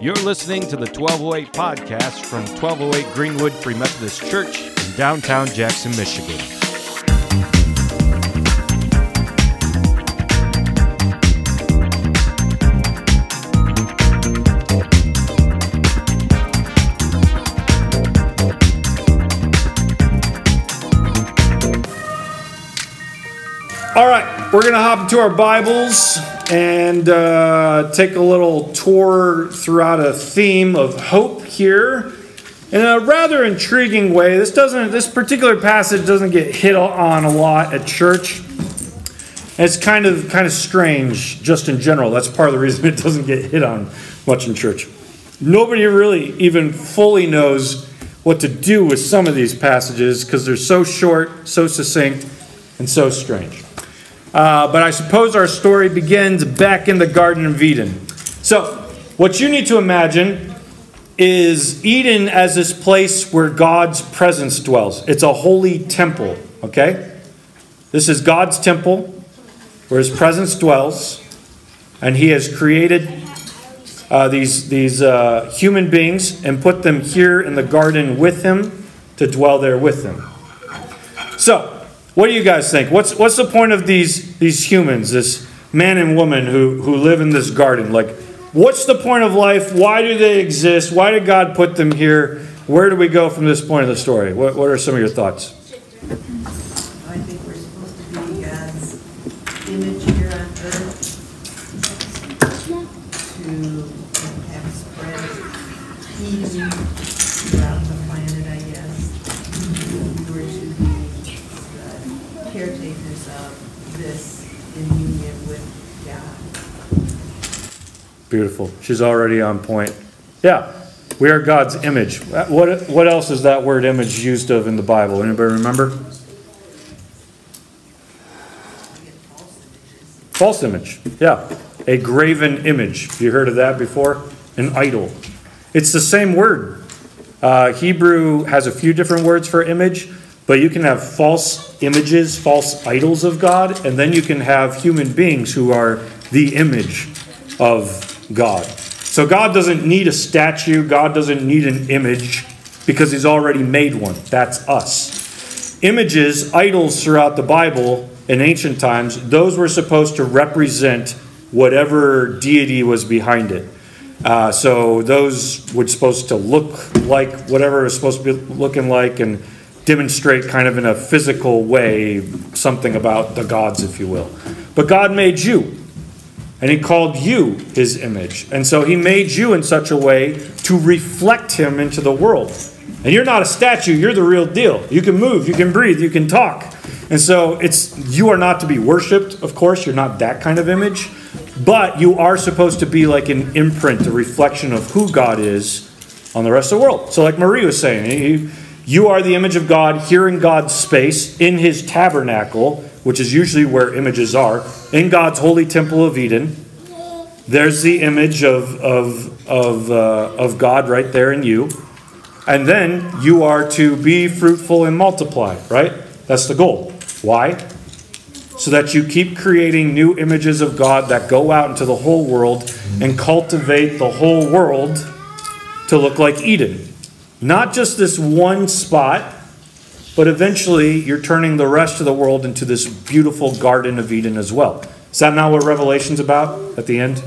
You're listening to the 1208 podcast from 1208 Greenwood Free Methodist Church in downtown Jackson, Michigan. All right, we're going to hop into our Bibles and uh, take a little tour throughout a theme of hope here. In a rather intriguing way, this doesn't this particular passage doesn't get hit on a lot at church. It's kind of kind of strange just in general. That's part of the reason it doesn't get hit on much in church. Nobody really even fully knows what to do with some of these passages because they're so short, so succinct, and so strange. Uh, but I suppose our story begins back in the Garden of Eden. So, what you need to imagine is Eden as this place where God's presence dwells. It's a holy temple, okay? This is God's temple where his presence dwells, and he has created uh, these, these uh, human beings and put them here in the garden with him to dwell there with him. So, what do you guys think? What's, what's the point of these, these humans, this man and woman who, who live in this garden? Like, what's the point of life? Why do they exist? Why did God put them here? Where do we go from this point of the story? What, what are some of your thoughts? I think we're supposed to be God's image here on earth to have spread Eden throughout the planet, I guess. We're to be the caretakers of this in union with God. Beautiful. She's already on point. Yeah, we are God's image. What, what else is that word image used of in the Bible? Anybody remember? False image. Yeah. A graven image. You heard of that before? An idol. It's the same word. Uh, Hebrew has a few different words for image, but you can have false images, false idols of God, and then you can have human beings who are the image of God. So God doesn't need a statue, God doesn't need an image because He's already made one. That's us. Images, idols throughout the Bible in ancient times, those were supposed to represent whatever deity was behind it. Uh, so those were supposed to look like whatever it was supposed to be looking like and demonstrate kind of in a physical way something about the gods, if you will. But God made you, and He called you His image. And so He made you in such a way to reflect Him into the world. And you're not a statue, you're the real deal. You can move, you can breathe, you can talk. And so it's you are not to be worshiped, of course, you're not that kind of image, but you are supposed to be like an imprint, a reflection of who God is on the rest of the world. So like Marie was saying, you, you are the image of God here in God's space, in his tabernacle, which is usually where images are, in God's holy temple of Eden. There's the image of, of, of, uh, of God right there in you. And then you are to be fruitful and multiply, right? That's the goal. Why? So that you keep creating new images of God that go out into the whole world and cultivate the whole world to look like Eden. Not just this one spot, but eventually you're turning the rest of the world into this beautiful Garden of Eden as well. Is that not what Revelation's about at the end?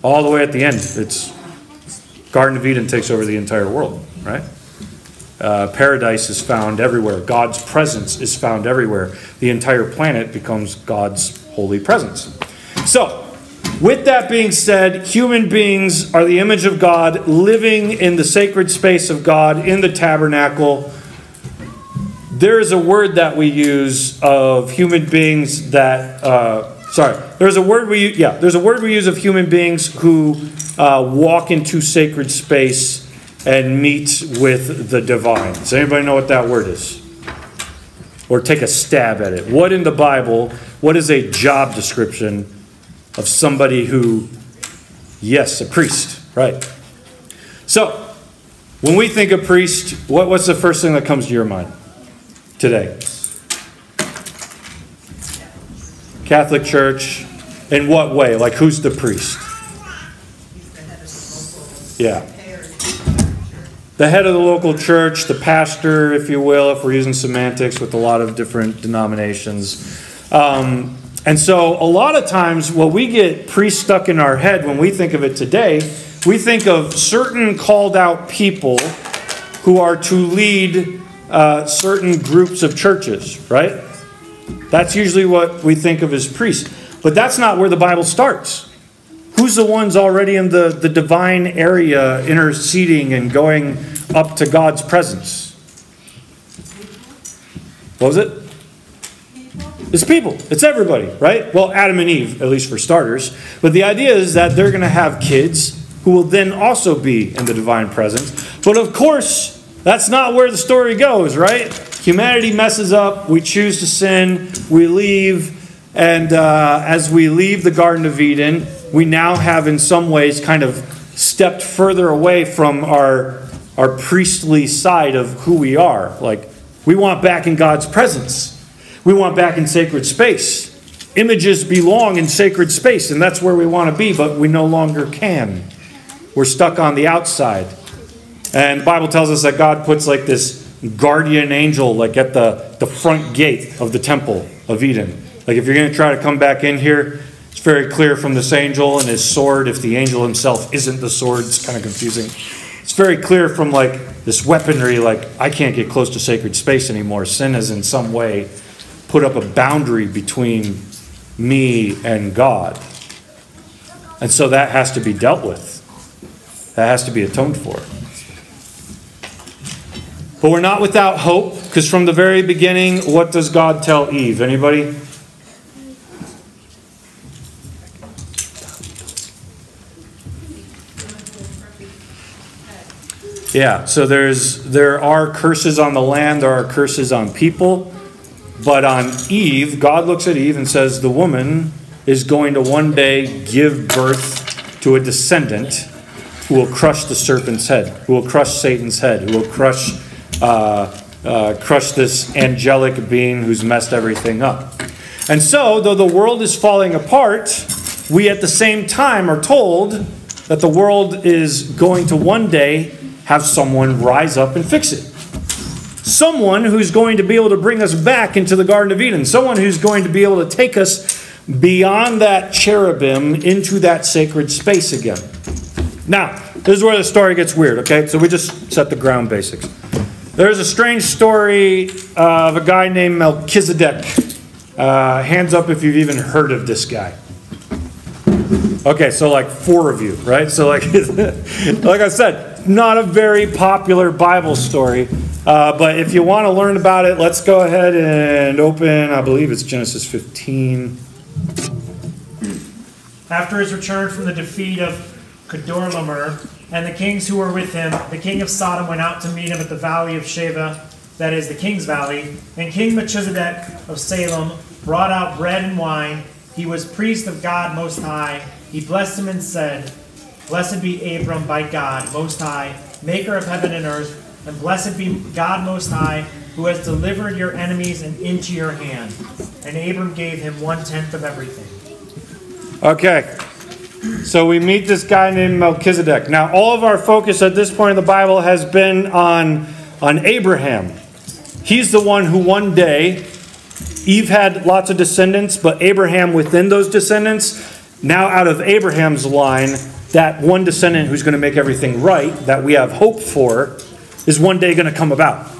All the way at the end, it's Garden of Eden takes over the entire world, right? Uh, paradise is found everywhere. God's presence is found everywhere. The entire planet becomes God's holy presence. So, with that being said, human beings are the image of God, living in the sacred space of God in the tabernacle. There is a word that we use of human beings that, uh, sorry, there's a word we, yeah, there's a word we use of human beings who uh, walk into sacred space and meet with the divine. Does anybody know what that word is? Or take a stab at it. What in the Bible, what is a job description of somebody who, yes, a priest, right? So, when we think of priest, what, what's the first thing that comes to your mind today? Catholic Church. In what way? Like, who's the priest? Yeah. The head of the local church, the pastor, if you will, if we're using semantics with a lot of different denominations. Um, and so, a lot of times, what we get pre stuck in our head when we think of it today, we think of certain called out people who are to lead uh, certain groups of churches, right? That's usually what we think of as priests. But that's not where the Bible starts. Who's the ones already in the, the divine area interceding and going up to God's presence? What was it? It's people. It's everybody, right? Well, Adam and Eve, at least for starters. But the idea is that they're going to have kids who will then also be in the divine presence. But of course, that's not where the story goes, right? Humanity messes up. We choose to sin. We leave. And uh, as we leave the Garden of Eden, we now have, in some ways, kind of stepped further away from our, our priestly side of who we are. Like, we want back in God's presence. We want back in sacred space. Images belong in sacred space, and that's where we want to be, but we no longer can. We're stuck on the outside. And the Bible tells us that God puts like this guardian angel like at the, the front gate of the temple of Eden. Like if you're going to try to come back in here, it's very clear from this angel and his sword. If the angel himself isn't the sword, it's kind of confusing. It's very clear from like this weaponry, like I can't get close to sacred space anymore. Sin has in some way put up a boundary between me and God. And so that has to be dealt with. That has to be atoned for. But we're not without hope, because from the very beginning, what does God tell Eve? Anybody? Yeah, so there's there are curses on the land, there are curses on people, but on Eve, God looks at Eve and says, The woman is going to one day give birth to a descendant who will crush the serpent's head, who will crush Satan's head, who will crush uh, uh, crush this angelic being who's messed everything up. And so, though the world is falling apart, we at the same time are told that the world is going to one day have someone rise up and fix it. Someone who's going to be able to bring us back into the Garden of Eden. Someone who's going to be able to take us beyond that cherubim into that sacred space again. Now, this is where the story gets weird, okay? So we just set the ground basics. There's a strange story of a guy named Melchizedek. Uh, hands up if you've even heard of this guy. Okay, so like four of you, right? So like, like I said, not a very popular Bible story, uh, but if you want to learn about it, let's go ahead and open. I believe it's Genesis 15. After his return from the defeat of Kedorlaomer and the kings who were with him, the king of Sodom went out to meet him at the valley of Shaveh, that is the king's valley. And King Melchizedek of Salem brought out bread and wine. He was priest of God Most High. He blessed him and said, Blessed be Abram by God Most High, maker of heaven and earth, and blessed be God Most High, who has delivered your enemies and into your hand. And Abram gave him one tenth of everything. Okay, so we meet this guy named Melchizedek. Now, all of our focus at this point in the Bible has been on, on Abraham. He's the one who one day, Eve had lots of descendants, but Abraham within those descendants, now out of Abraham's line, that one descendant who's going to make everything right, that we have hope for, is one day going to come about.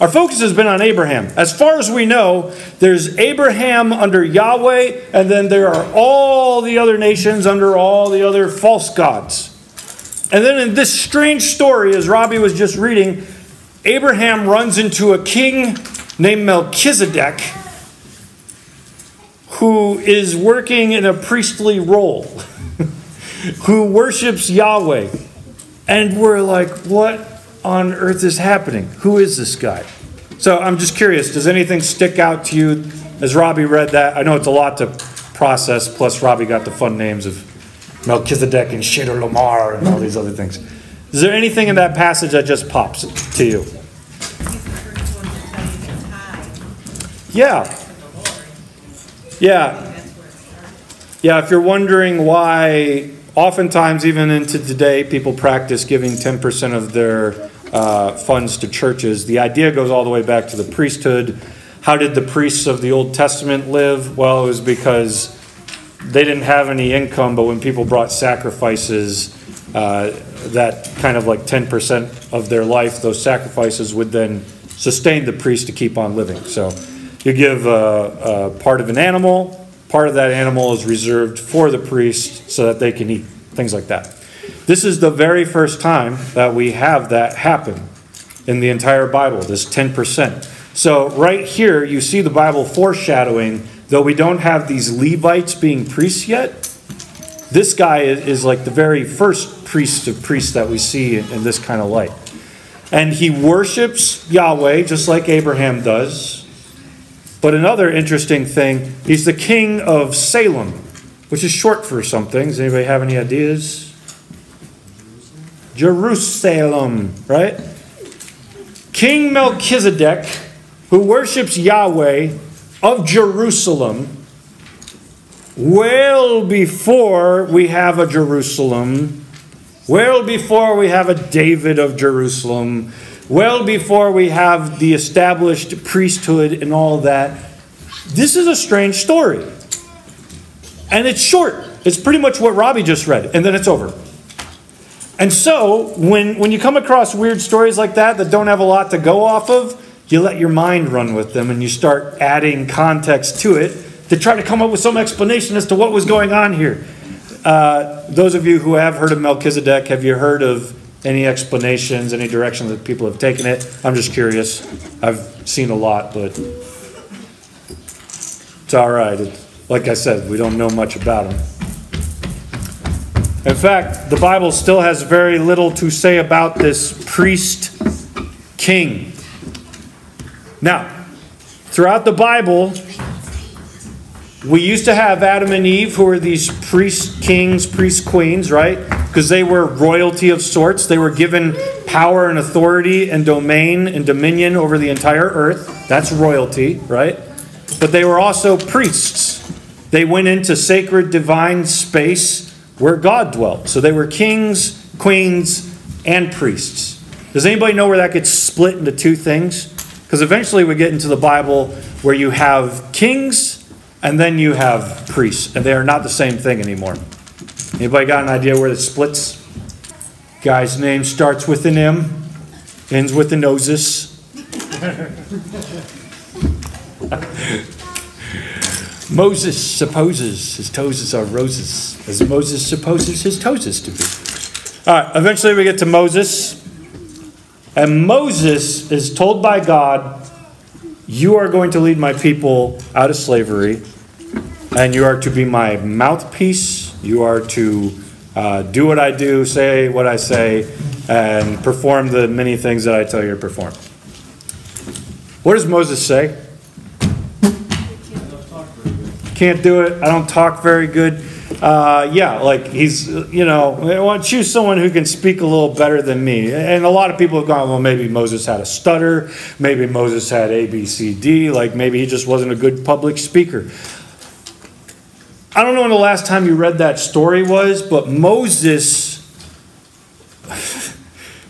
Our focus has been on Abraham. As far as we know, there's Abraham under Yahweh, and then there are all the other nations under all the other false gods. And then in this strange story, as Robbie was just reading, Abraham runs into a king named Melchizedek who is working in a priestly role, who worships Yahweh. And we're like, what on earth is happening? Who is this guy? So I'm just curious, does anything stick out to you as Robbie read that? I know it's a lot to process, plus Robbie got the fun names of Melchizedek and Kedorlaomer and all these other things. Is there anything in that passage that just pops to you? Yeah, yeah. Yeah, if you're wondering why oftentimes, even into today, people practice giving 10% of their uh, funds to churches. The idea goes all the way back to the priesthood. How did the priests of the Old Testament live? Well, it was because they didn't have any income, but when people brought sacrifices, uh, that kind of like 10% of their life, those sacrifices would then sustain the priest to keep on living. So you give a, a part of an animal, part of that animal is reserved for the priest so that they can eat, things like that. This is the very first time that we have that happen in the entire Bible, this 10%. So, right here, you see the Bible foreshadowing, though we don't have these Levites being priests yet, this guy is like the very first priest of priests that we see in this kind of light. And he worships Yahweh just like Abraham does. But another interesting thing, he's the king of Salem, which is short for something. Does anybody have any ideas? Jerusalem, right? King Melchizedek, who worships Yahweh of Jerusalem, well before we have a Jerusalem, well before we have a David of Jerusalem, well before we have the established priesthood and all that. This is a strange story. And it's short. It's pretty much what Robbie just read, and then it's over. And so, when, when you come across weird stories like that that don't have a lot to go off of, you let your mind run with them and you start adding context to it to try to come up with some explanation as to what was going on here. Uh, those of you who have heard of Melchizedek, have you heard of any explanations, any direction that people have taken it? I'm just curious. I've seen a lot, but it's all right. like I said, we don't know much about him. In fact, the Bible still has very little to say about this priest king. Now, throughout the Bible, we used to have Adam and Eve, who were these priest kings, priest queens, right? Because they were royalty of sorts. They were given power and authority and domain and dominion over the entire earth. That's royalty, right? But they were also priests. They went into sacred divine space where God dwelt. So they were kings, queens, and priests. Does anybody know where that gets split into two things? Because eventually we get into the Bible where you have kings and then you have priests, and they are not the same thing anymore. Anybody got an idea where it splits? Guy's name starts with an M, ends with an Osis. Moses supposes his toes are roses, as Moses supposes his toes to be. All right, eventually we get to Moses. And Moses is told by God, You are going to lead my people out of slavery, and you are to be my mouthpiece. You are to uh, do what I do, say what I say, and perform the many things that I tell you to perform. What does Moses say? can't do it. I don't talk very good. Uh, yeah, like he's, you know, I want to choose someone who can speak a little better than me. And a lot of people have gone, well, maybe Moses had a stutter. Maybe Moses had A, B, C, D. Like maybe he just wasn't a good public speaker. I don't know when the last time you read that story was, but Moses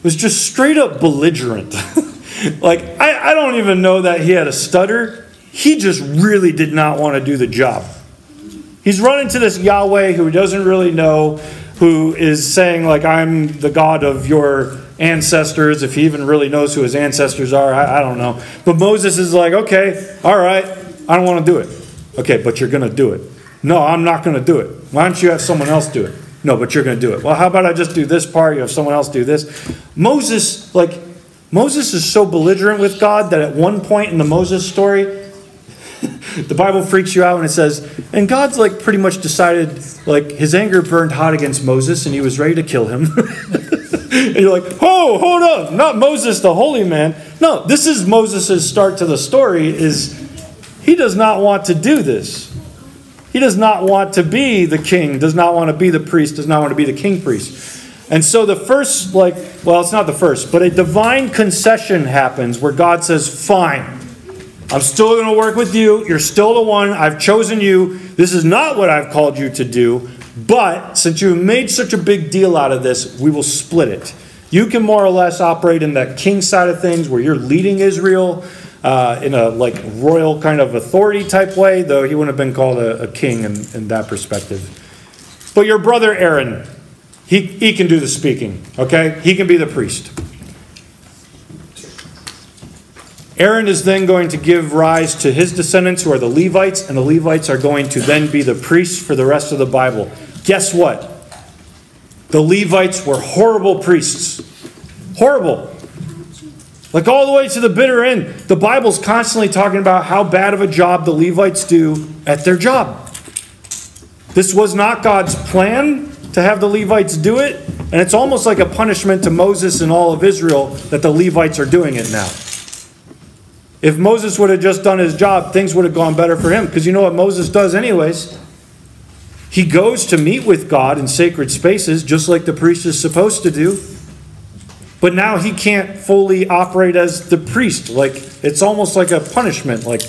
was just straight up belligerent. like, I, I don't even know that he had a stutter. He just really did not want to do the job. He's running to this Yahweh who doesn't really know, who is saying, like, I'm the God of your ancestors. If he even really knows who his ancestors are, I, I don't know. But Moses is like, okay, all right, I don't want to do it. Okay, but you're going to do it. No, I'm not going to do it. Why don't you have someone else do it? No, but you're going to do it. Well, how about I just do this part? You have someone else do this. Moses, like, Moses is so belligerent with God that at one point in the Moses story, the Bible freaks you out when it says, and God's like pretty much decided, like his anger burned hot against Moses and he was ready to kill him. and you're like, oh, hold up, not Moses, the holy man. No, this is Moses' start to the story is he does not want to do this. He does not want to be the king, does not want to be the priest, does not want to be the king priest. And so the first, like, well, it's not the first, but a divine concession happens where God says, fine. I'm still going to work with you. You're still the one. I've chosen you. This is not what I've called you to do, But since you made such a big deal out of this, we will split it. You can more or less operate in that king side of things where you're leading Israel uh, in a like royal kind of authority type way, though he wouldn't have been called a, a king in, in that perspective. But your brother Aaron, he, he can do the speaking, okay? He can be the priest. Aaron is then going to give rise to his descendants, who are the Levites, and the Levites are going to then be the priests for the rest of the Bible. Guess what? The Levites were horrible priests. Horrible. Like all the way to the bitter end. The Bible's constantly talking about how bad of a job the Levites do at their job. This was not God's plan to have the Levites do it, and it's almost like a punishment to Moses and all of Israel that the Levites are doing it now. If Moses would have just done his job, things would have gone better for him. Because you know what Moses does, anyways? He goes to meet with God in sacred spaces, just like the priest is supposed to do. But now he can't fully operate as the priest. Like, it's almost like a punishment. Like,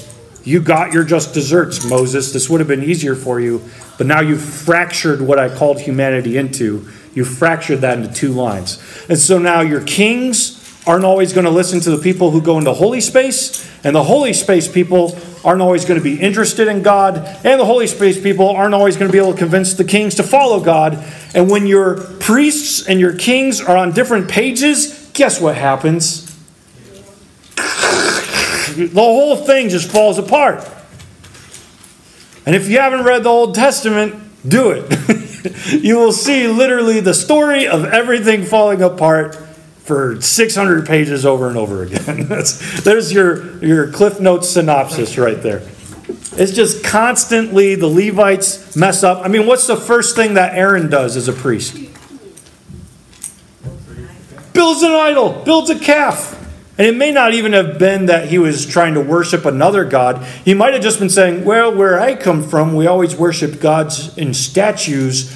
you got your just desserts, Moses. This would have been easier for you. But now you've fractured what I called humanity into. You fractured that into two lines. And so now your kings aren't always going to listen to the people who go into holy space, and the holy space people aren't always going to be interested in God, and the holy space people aren't always going to be able to convince the kings to follow God. And when your priests and your kings are on different pages, guess what happens? The whole thing just falls apart. And if you haven't read the Old Testament, do it. you will see literally the story of everything falling apart for 600 pages over and over again. That's, there's your, your Cliff Notes synopsis right there. It's just constantly the Levites mess up. I mean, what's the first thing that Aaron does as a priest? Builds an idol, builds a calf. And it may not even have been that he was trying to worship another God. He might have just been saying, Well, where I come from, we always worship gods in statues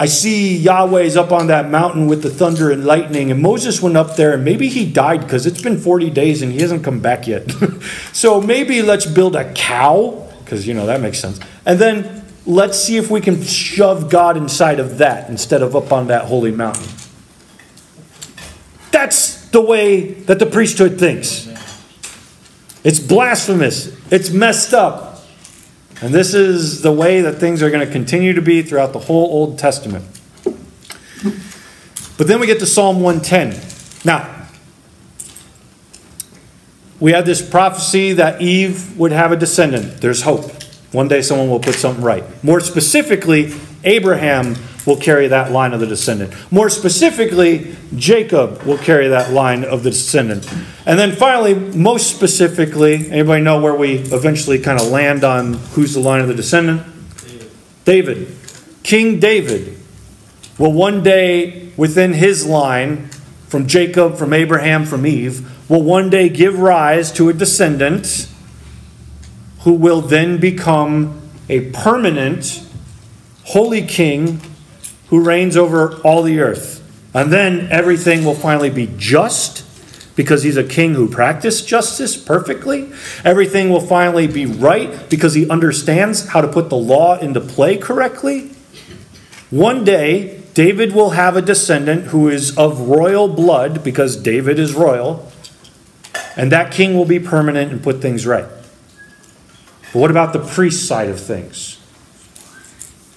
I see Yahweh's up on that mountain with the thunder and lightning, and Moses went up there, and maybe he died because it's been 40 days and he hasn't come back yet. so maybe let's build a cow, because, you know, that makes sense. And then let's see if we can shove God inside of that instead of up on that holy mountain. That's the way that the priesthood thinks. It's blasphemous, it's messed up. And this is the way that things are going to continue to be throughout the whole Old Testament. But then we get to Psalm 110. Now, we had this prophecy that Eve would have a descendant. There's hope. One day someone will put something right. More specifically, Abraham will carry that line of the descendant. More specifically, Jacob will carry that line of the descendant. And then finally, most specifically, anybody know where we eventually kind of land on who's the line of the descendant? David. David. King David will one day, within his line, from Jacob, from Abraham, from Eve, will one day give rise to a descendant who will then become a permanent holy king who reigns over all the earth. And then everything will finally be just because he's a king who practiced justice perfectly. Everything will finally be right because he understands how to put the law into play correctly. One day, David will have a descendant who is of royal blood because David is royal, and that king will be permanent and put things right. But what about the priest side of things?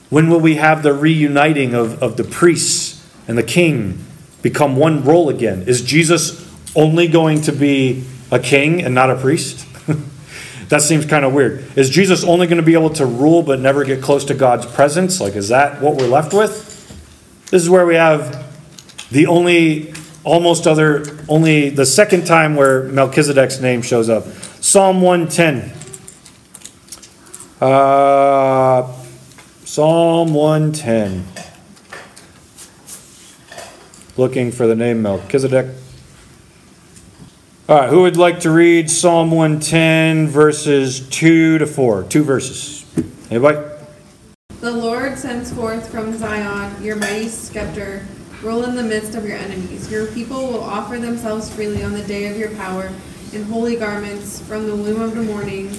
When will we have the reuniting of, of the priests and the king become one role again? Is Jesus only going to be a king and not a priest? that seems kind of weird. Is Jesus only going to be able to rule but never get close to God's presence? Like, is that what we're left with? This is where we have the only, almost other, only the second time where Melchizedek's name shows up. Psalm 110. Uh, Psalm 110. Looking for the name Melchizedek. All right, who would like to read Psalm 110, verses 2 to 4? Two verses. Anybody? The Lord sends forth from Zion your mighty scepter. Rule in the midst of your enemies. Your people will offer themselves freely on the day of your power in holy garments from the womb of the morning.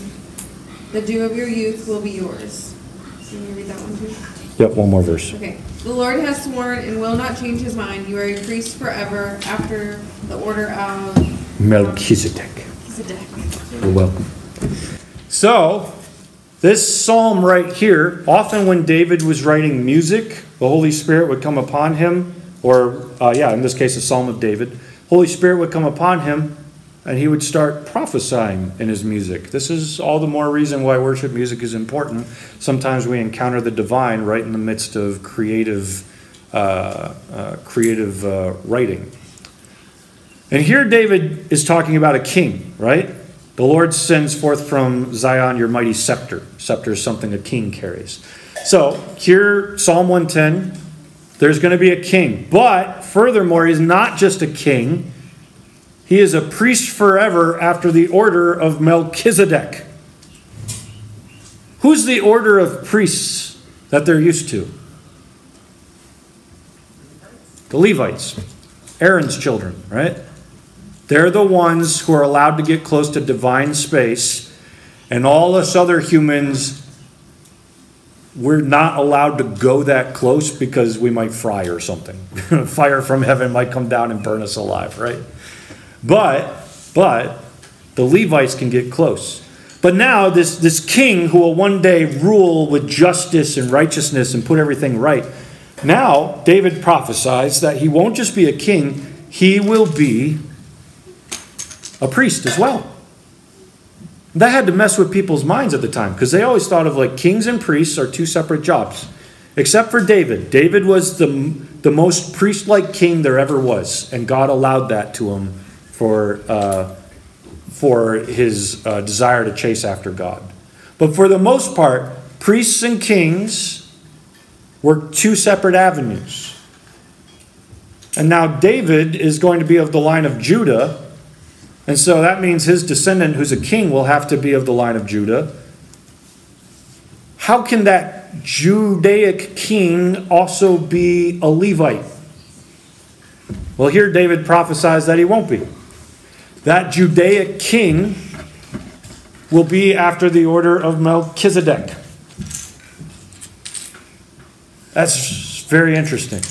The dew of your youth will be yours. Can you read that one too? Yep, one more verse. Okay. The Lord has sworn and will not change his mind. You are a priest forever after the order of Melchizedek. Melchizedek. You're welcome. So, this psalm right here, often when David was writing music, the Holy Spirit would come upon him, or, uh, yeah, in this case, a psalm of David. Holy Spirit would come upon him, and he would start prophesying in his music. This is all the more reason why worship music is important. Sometimes we encounter the divine right in the midst of creative, uh, uh, creative uh, writing. And here David is talking about a king, right? The Lord sends forth from Zion your mighty scepter. Scepter is something a king carries. So here, Psalm 110, there's going to be a king. But furthermore, he's not just a king, he is a priest forever after the order of Melchizedek. Who's the order of priests that they're used to? The Levites, Aaron's children, right? They're the ones who are allowed to get close to divine space, and all us other humans, we're not allowed to go that close because we might fry or something. Fire from heaven might come down and burn us alive, right? But, but, the Levites can get close. But now, this, this king who will one day rule with justice and righteousness and put everything right, now David prophesies that he won't just be a king, he will be a priest as well. That had to mess with people's minds at the time because they always thought of like kings and priests are two separate jobs. Except for David. David was the, the most priest like king there ever was, and God allowed that to him for, uh, for his uh, desire to chase after God. But for the most part, priests and kings were two separate avenues. And now David is going to be of the line of Judah, and so that means his descendant, who's a king, will have to be of the line of Judah. How can that Judaic king also be a Levite? Well, here David prophesies that he won't be. That Judaic king will be after the order of Melchizedek. That's very interesting.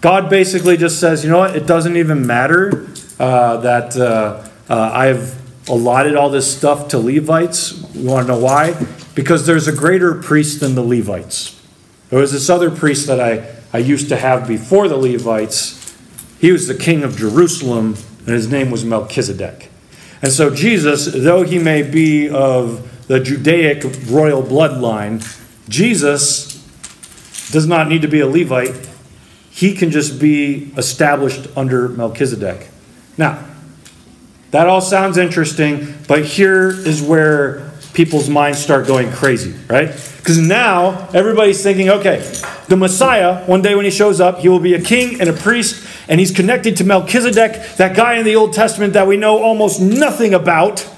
God basically just says, you know what, it doesn't even matter uh, that uh, uh, I've allotted all this stuff to Levites. You want to know why? Because there's a greater priest than the Levites. There was this other priest that I, I used to have before the Levites. He was the king of Jerusalem, and his name was Melchizedek. And so Jesus, though he may be of the Judaic royal bloodline, Jesus does not need to be a Levite. He can just be established under Melchizedek. Now, that all sounds interesting, but here is where people's minds start going crazy, right? Because now everybody's thinking, okay, the Messiah, one day when he shows up, he will be a king and a priest, and he's connected to Melchizedek, that guy in the Old Testament that we know almost nothing about.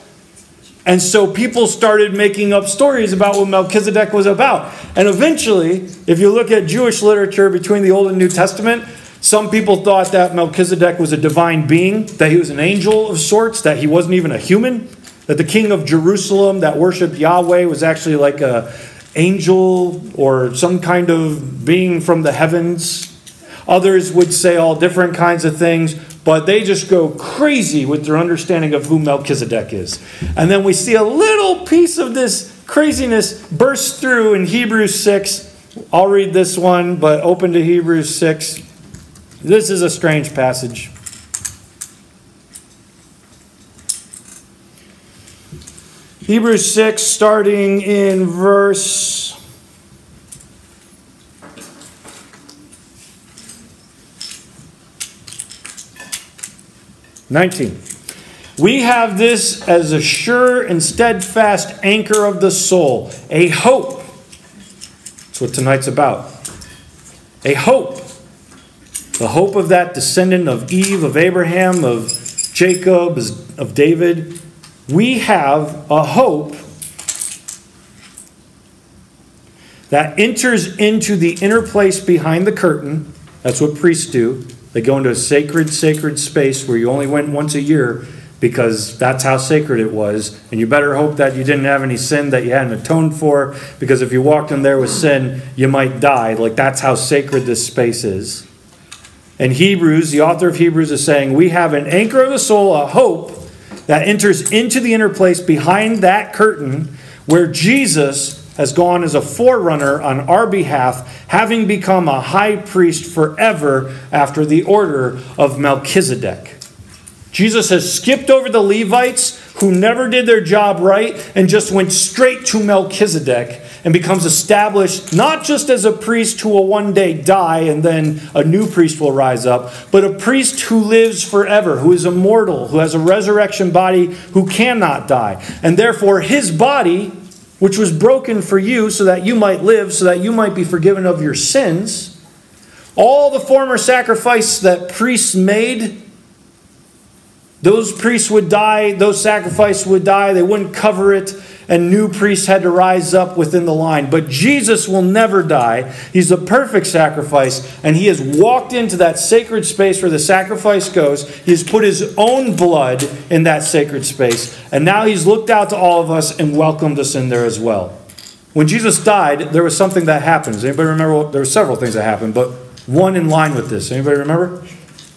And so people started making up stories about what Melchizedek was about. And eventually, if you look at Jewish literature between the Old and New Testament, some people thought that Melchizedek was a divine being, that he was an angel of sorts, that he wasn't even a human, that the king of Jerusalem that worshiped Yahweh was actually like a angel or some kind of being from the heavens. Others would say all different kinds of things, but they just go crazy with their understanding of who Melchizedek is. And then we see a little piece of this craziness burst through in Hebrews 6. I'll read this one, but open to Hebrews 6. This is a strange passage. Hebrews 6, starting in verse. Nineteen. We have this as a sure and steadfast anchor of the soul, a hope. That's what tonight's about. A hope the hope of that descendant of Eve, of Abraham, of Jacob, of David. We have a hope that enters into the inner place behind the curtain. That's what priests do. They go into a sacred, sacred space where you only went once a year. because that's how sacred it was. And you better hope that you didn't have any sin that you hadn't atoned for, because if you walked in there with sin, you might die. Like that's how sacred this space is. And Hebrews, the author of Hebrews is saying, We have an anchor of the soul, a hope that enters into the inner place behind that curtain where Jesus has gone as a forerunner on our behalf, having become a high priest forever after the order of Melchizedek. Jesus has skipped over the Levites who never did their job right and just went straight to Melchizedek and becomes established not just as a priest who will one day die and then a new priest will rise up, but a priest who lives forever, who is immortal, who has a resurrection body, who cannot die. And therefore, his body, which was broken for you so that you might live, so that you might be forgiven of your sins, all the former sacrifice that priests made those priests would die, those sacrifices would die, they wouldn't cover it, and new priests had to rise up within the line. But Jesus will never die. He's the perfect sacrifice, and he has walked into that sacred space where the sacrifice goes. He has put his own blood in that sacred space, and now he's looked out to all of us and welcomed us in there as well. When Jesus died, there was something that happened. Does anybody remember? There were several things that happened, but one in line with this. Anybody remember?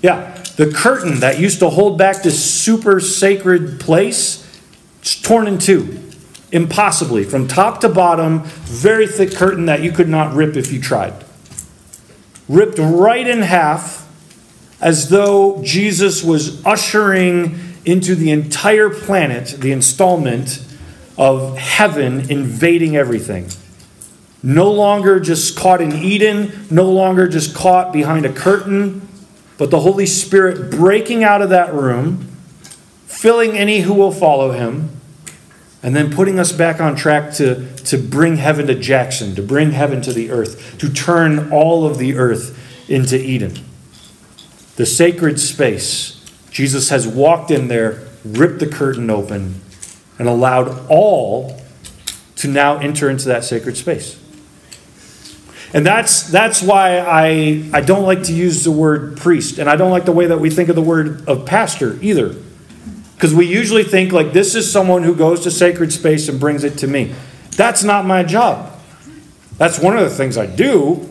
Yeah. The curtain that used to hold back this super sacred place, it's torn in two. Impossibly. From top to bottom, very thick curtain that you could not rip if you tried. Ripped right in half, as though Jesus was ushering into the entire planet the installment of heaven invading everything. No longer just caught in Eden, no longer just caught behind a curtain, but the Holy Spirit breaking out of that room, filling any who will follow him, and then putting us back on track to, to bring heaven to Jackson, to bring heaven to the earth, to turn all of the earth into Eden. The sacred space. Jesus has walked in there, ripped the curtain open, and allowed all to now enter into that sacred space. And that's, that's why I, I don't like to use the word priest, and I don't like the way that we think of the word of pastor either. Because we usually think like this is someone who goes to sacred space and brings it to me. That's not my job. That's one of the things I do.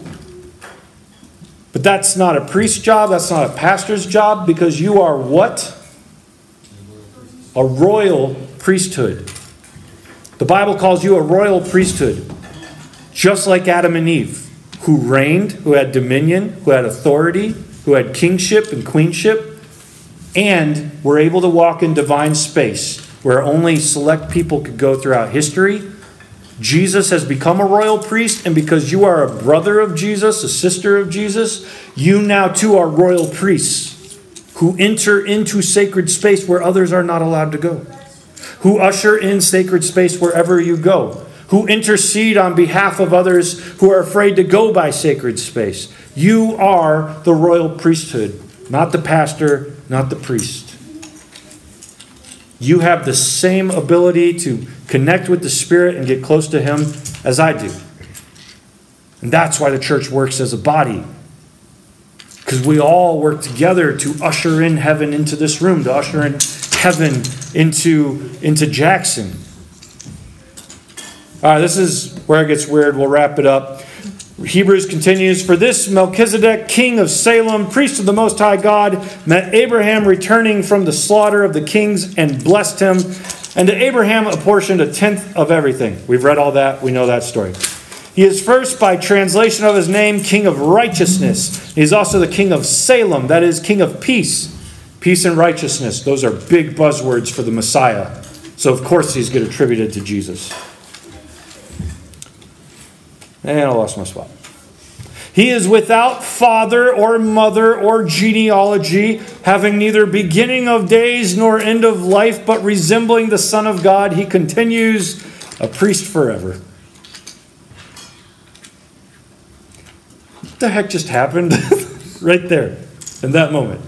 But that's not a priest's job, that's not a pastor's job, because you are what? A royal priesthood. The Bible calls you a royal priesthood, just like Adam and Eve who reigned, who had dominion, who had authority, who had kingship and queenship, and we're able to walk in divine space where only select people could go throughout history. Jesus has become a royal priest, and because you are a brother of Jesus, a sister of Jesus, you now too are royal priests who enter into sacred space where others are not allowed to go, who usher in sacred space wherever you go who intercede on behalf of others who are afraid to go by sacred space. You are the royal priesthood, not the pastor, not the priest. You have the same ability to connect with the Spirit and get close to Him as I do. And that's why the church works as a body. Because we all work together to usher in heaven into this room, to usher in heaven into, into Jackson. All right, this is where it gets weird. We'll wrap it up. Hebrews continues For this Melchizedek, king of Salem, priest of the Most High God, met Abraham returning from the slaughter of the kings and blessed him. And to Abraham apportioned a tenth of everything. We've read all that, we know that story. He is first, by translation of his name, king of righteousness. He is also the king of Salem, that is, king of peace. Peace and righteousness, those are big buzzwords for the Messiah. So, of course, these get attributed to Jesus. And I lost my spot. He is without father or mother or genealogy, having neither beginning of days nor end of life, but resembling the Son of God. He continues a priest forever. What the heck just happened right there in that moment?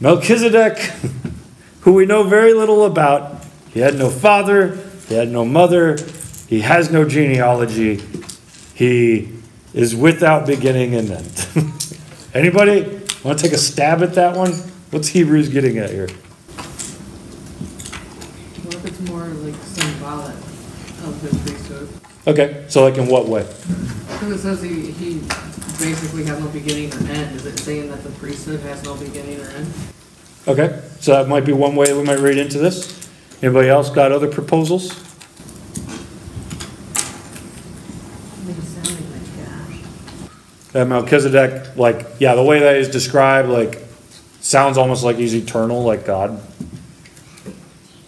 Melchizedek, who we know very little about, he had no father, he had no mother, he has no genealogy. He is without beginning and end. Anybody want to take a stab at that one? What's Hebrews getting at here? What if it's more like symbolic of the priesthood. Okay, so like in what way? Because it says he, he basically has no beginning or end. Is it saying that the priesthood has no beginning or end? Okay, so that might be one way we might read into this. Anybody else got other proposals? Maybe sounding like that. That Melchizedek, like, yeah, the way that is described, like, sounds almost like he's eternal, like God.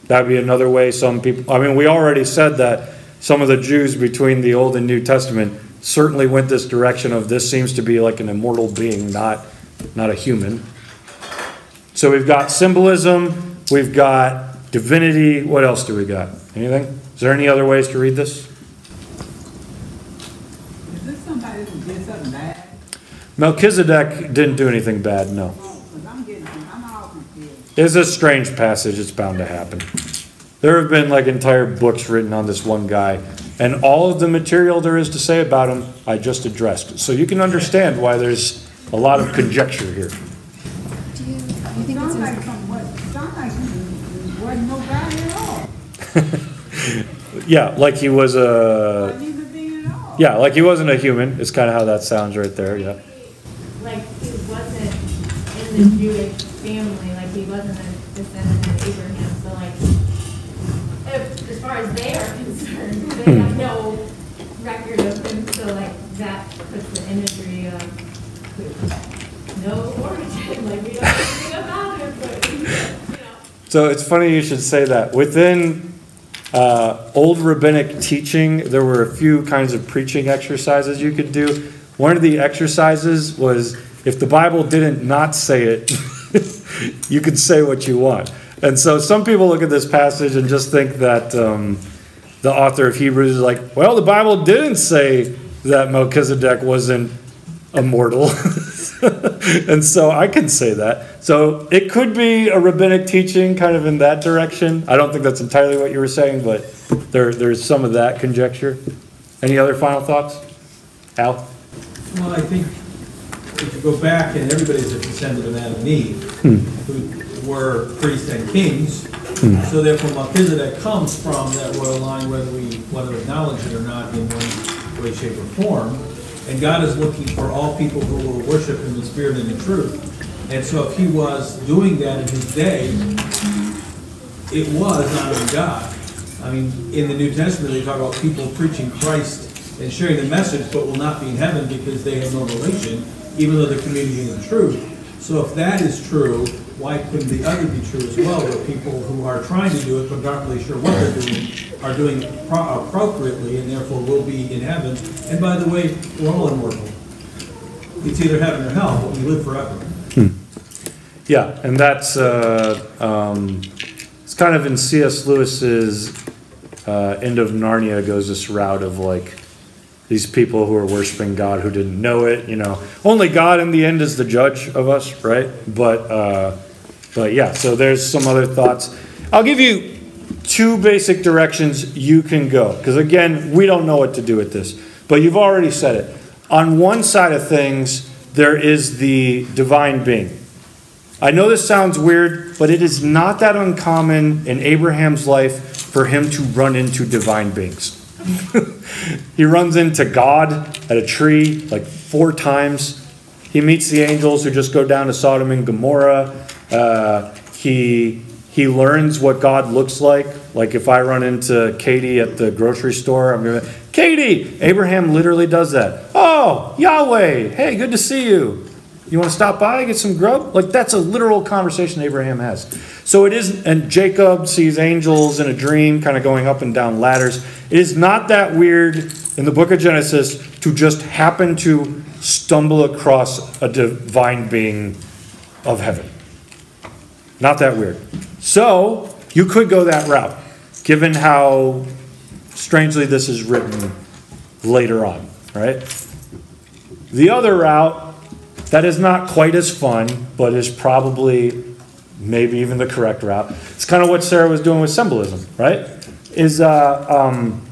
That'd be another way some people, I mean, we already said that some of the Jews between the Old and New Testament certainly went this direction of this seems to be like an immortal being, not, not a human. So we've got symbolism, we've got divinity, what else do we got? Anything? Is there any other ways to read this? Is this somebody who did something bad? Melchizedek didn't do anything bad, no. Cause I'm getting, I'm all confused. It's a strange passage, it's bound to happen. There have been like entire books written on this one guy, and all of the material there is to say about him, I just addressed. So you can understand why there's a lot of conjecture here. Do you, you think it's like in, sounds like he wasn't no at all. Yeah, like he was a, Wasn't even being at all. yeah, like he wasn't a human, It's kind of how that sounds right there, yeah. Like he wasn't in the Jewish family, like he wasn't a descendant of Abraham, so like, if, as far as they are concerned, they have no record of him, so like, that puts the imagery of no origin, like, we don't know anything about him, but, you know. So it's funny you should say that. Within uh, old rabbinic teaching, there were a few kinds of preaching exercises you could do. One of the exercises was if the Bible didn't not say it, you could say what you want. And so some people look at this passage and just think that um, the author of Hebrews is like, well, the Bible didn't say that Melchizedek wasn't immortal. and so I can say that. So it could be a rabbinic teaching kind of in that direction. I don't think that's entirely what you were saying, but there, there's some of that conjecture. Any other final thoughts? Al? Well, I think if you go back, and everybody's a descendant of Adam and Eve, who were priests and kings, hmm. so therefore Melchizedek comes from that royal line, whether we want to acknowledge it or not in one way, shape, or form. And God is looking for all people who will worship Him in the spirit and in truth. And so if He was doing that in His day, it was honoring God. I mean, in the New Testament, they talk about people preaching Christ and sharing the message, but will not be in heaven because they have no relation, even though they're communicating the truth. So if that is true, why couldn't the other be true as well, where people who are trying to do it but aren't really sure what they're doing, are doing pro- appropriately and therefore will be in heaven? And by the way, we're all immortal. It's either heaven or hell, but we live forever. Yeah, and that's, uh, um, it's kind of in C.S. Lewis's uh, End of Narnia goes this route of like these people who are worshiping God who didn't know it, you know. Only God in the end is the judge of us, right? But, uh, but yeah, so there's some other thoughts. I'll give you two basic directions you can go, because again, we don't know what to do with this, but you've already said it. On one side of things, there is the divine being. I know this sounds weird, but it is not that uncommon in Abraham's life for him to run into divine beings. he runs into God at a tree like four times. He meets the angels who just go down to Sodom and Gomorrah. Uh, he he learns what God looks like. Like if I run into Katie at the grocery store, I'm gonna Katie. Abraham literally does that. Oh Yahweh, hey, good to see you. You want to stop by, get some grub? Like that's a literal conversation Abraham has. So it is, and Jacob sees angels in a dream, kind of going up and down ladders. It is not that weird in the book of Genesis to just happen to stumble across a divine being of heaven. Not that weird. So you could go that route, given how strangely this is written later on, right? The other route that is not quite as fun, but is probably maybe even the correct route. It's kind of what Sarah was doing with symbolism, right? Is uh, um,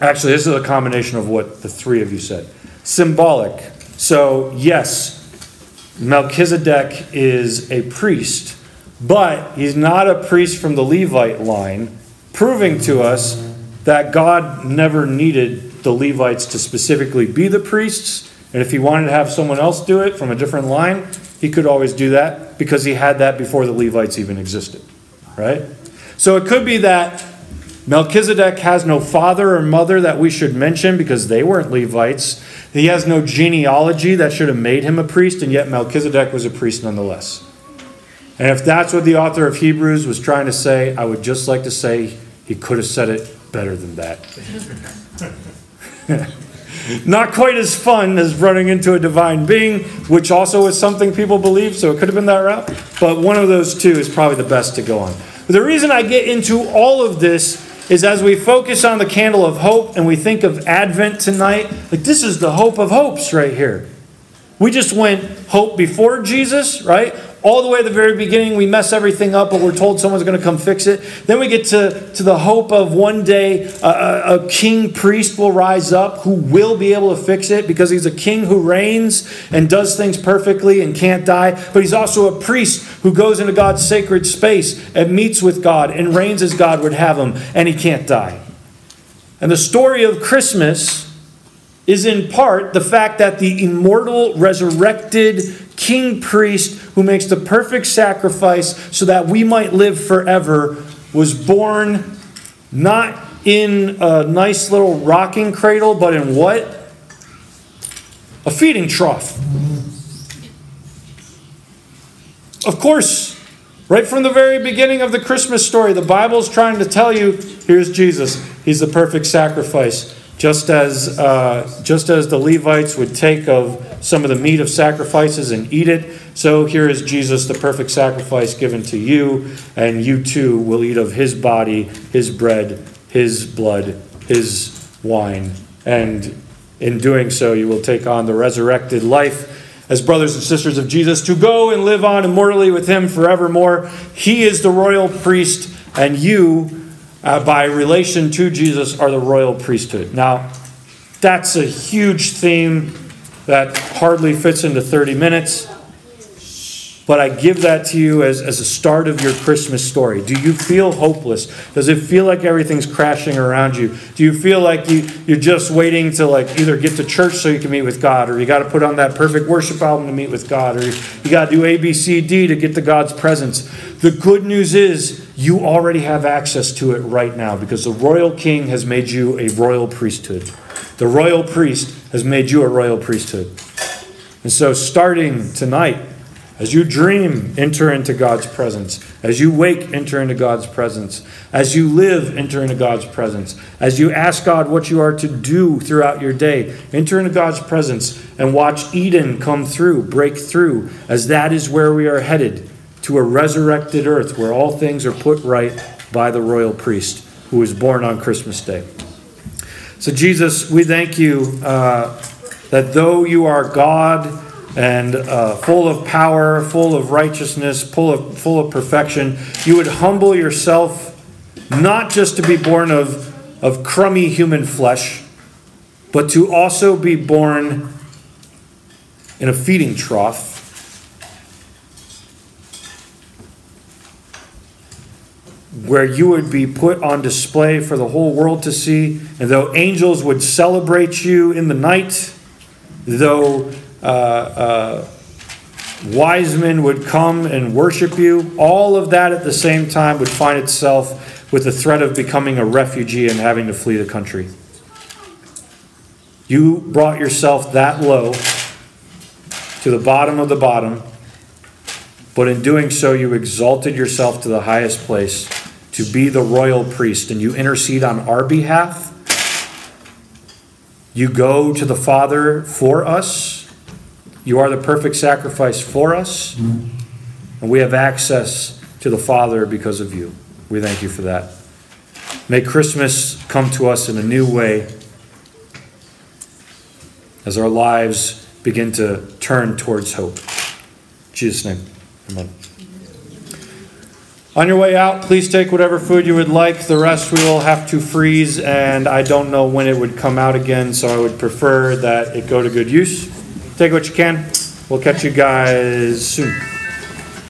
actually this is a combination of what the three of you said. Symbolic. So yes, Melchizedek is a priest, but he's not a priest from the Levite line. proving to us that God never needed the Levites to specifically be the priests. And if he wanted to have someone else do it from a different line, he could always do that because he had that before the Levites even existed. Right? So it could be that Melchizedek has no father or mother that we should mention because they weren't Levites. He has no genealogy that should have made him a priest, and yet Melchizedek was a priest nonetheless. And if that's what the author of Hebrews was trying to say, I would just like to say he could have said it better than that. Not quite as fun as running into a divine being, which also is something people believe, so it could have been that route. But one of those two is probably the best to go on. But the reason I get into all of this is as we focus on the candle of hope and we think of Advent tonight, like this is the hope of hopes right here. We just went hope before Jesus, right? All the way at the very beginning, we mess everything up, but we're told someone's going to come fix it. Then we get to, to the hope of one day a, a king priest will rise up who will be able to fix it because he's a king who reigns and does things perfectly and can't die. But he's also a priest who goes into God's sacred space and meets with God and reigns as God would have him, and he can't die. And the story of Christmas is in part the fact that the immortal, resurrected king priest who makes the perfect sacrifice so that we might live forever was born not in a nice little rocking cradle, but in what? A feeding trough. Of course, right from the very beginning of the Christmas story, the Bible's trying to tell you here's Jesus. He's the perfect sacrifice. Just as, uh, just as the Levites would take of some of the meat of sacrifices and eat it, so here is Jesus, the perfect sacrifice given to you, and you too will eat of his body, his bread, his blood, his wine. And in doing so, you will take on the resurrected life as brothers and sisters of Jesus to go and live on immortally with him forevermore. He is the royal priest, and you uh, by relation to Jesus, are the royal priesthood. Now, that's a huge theme that hardly fits into 30 minutes, but I give that to you as, as a start of your Christmas story. Do you feel hopeless? Does it feel like everything's crashing around you? Do you feel like you, you're just waiting to like either get to church so you can meet with God, or you got to put on that perfect worship album to meet with God, or you got to do A, B, C, D to get to God's presence? The good news is you already have access to it right now because the royal king has made you a royal priesthood. The royal priest has made you a royal priesthood. And so, starting tonight, as you dream, enter into God's presence. As you wake, enter into God's presence. As you live, enter into God's presence. As you ask God what you are to do throughout your day, enter into God's presence and watch Eden come through, break through, as that is where we are headed to a resurrected earth where all things are put right by the royal priest who was born on Christmas Day. So, Jesus, we thank you uh, that though you are God and uh, full of power, full of righteousness, full of, full of perfection, you would humble yourself not just to be born of, of crummy human flesh, but to also be born in a feeding trough where you would be put on display for the whole world to see, and though angels would celebrate you in the night, though uh, uh, wise men would come and worship you, all of that at the same time would find itself with the threat of becoming a refugee and having to flee the country. You brought yourself that low to the bottom of the bottom, but in doing so, you exalted yourself to the highest place to be the royal priest and you intercede on our behalf. You go to the Father for us. You are the perfect sacrifice for us. Mm-hmm. And we have access to the Father because of you. We thank you for that. May Christmas come to us in a new way as our lives begin to turn towards hope. In Jesus' name, amen. On your way out, please take whatever food you would like. The rest we will have to freeze, and I don't know when it would come out again, so I would prefer that it go to good use. Take what you can. We'll catch you guys soon.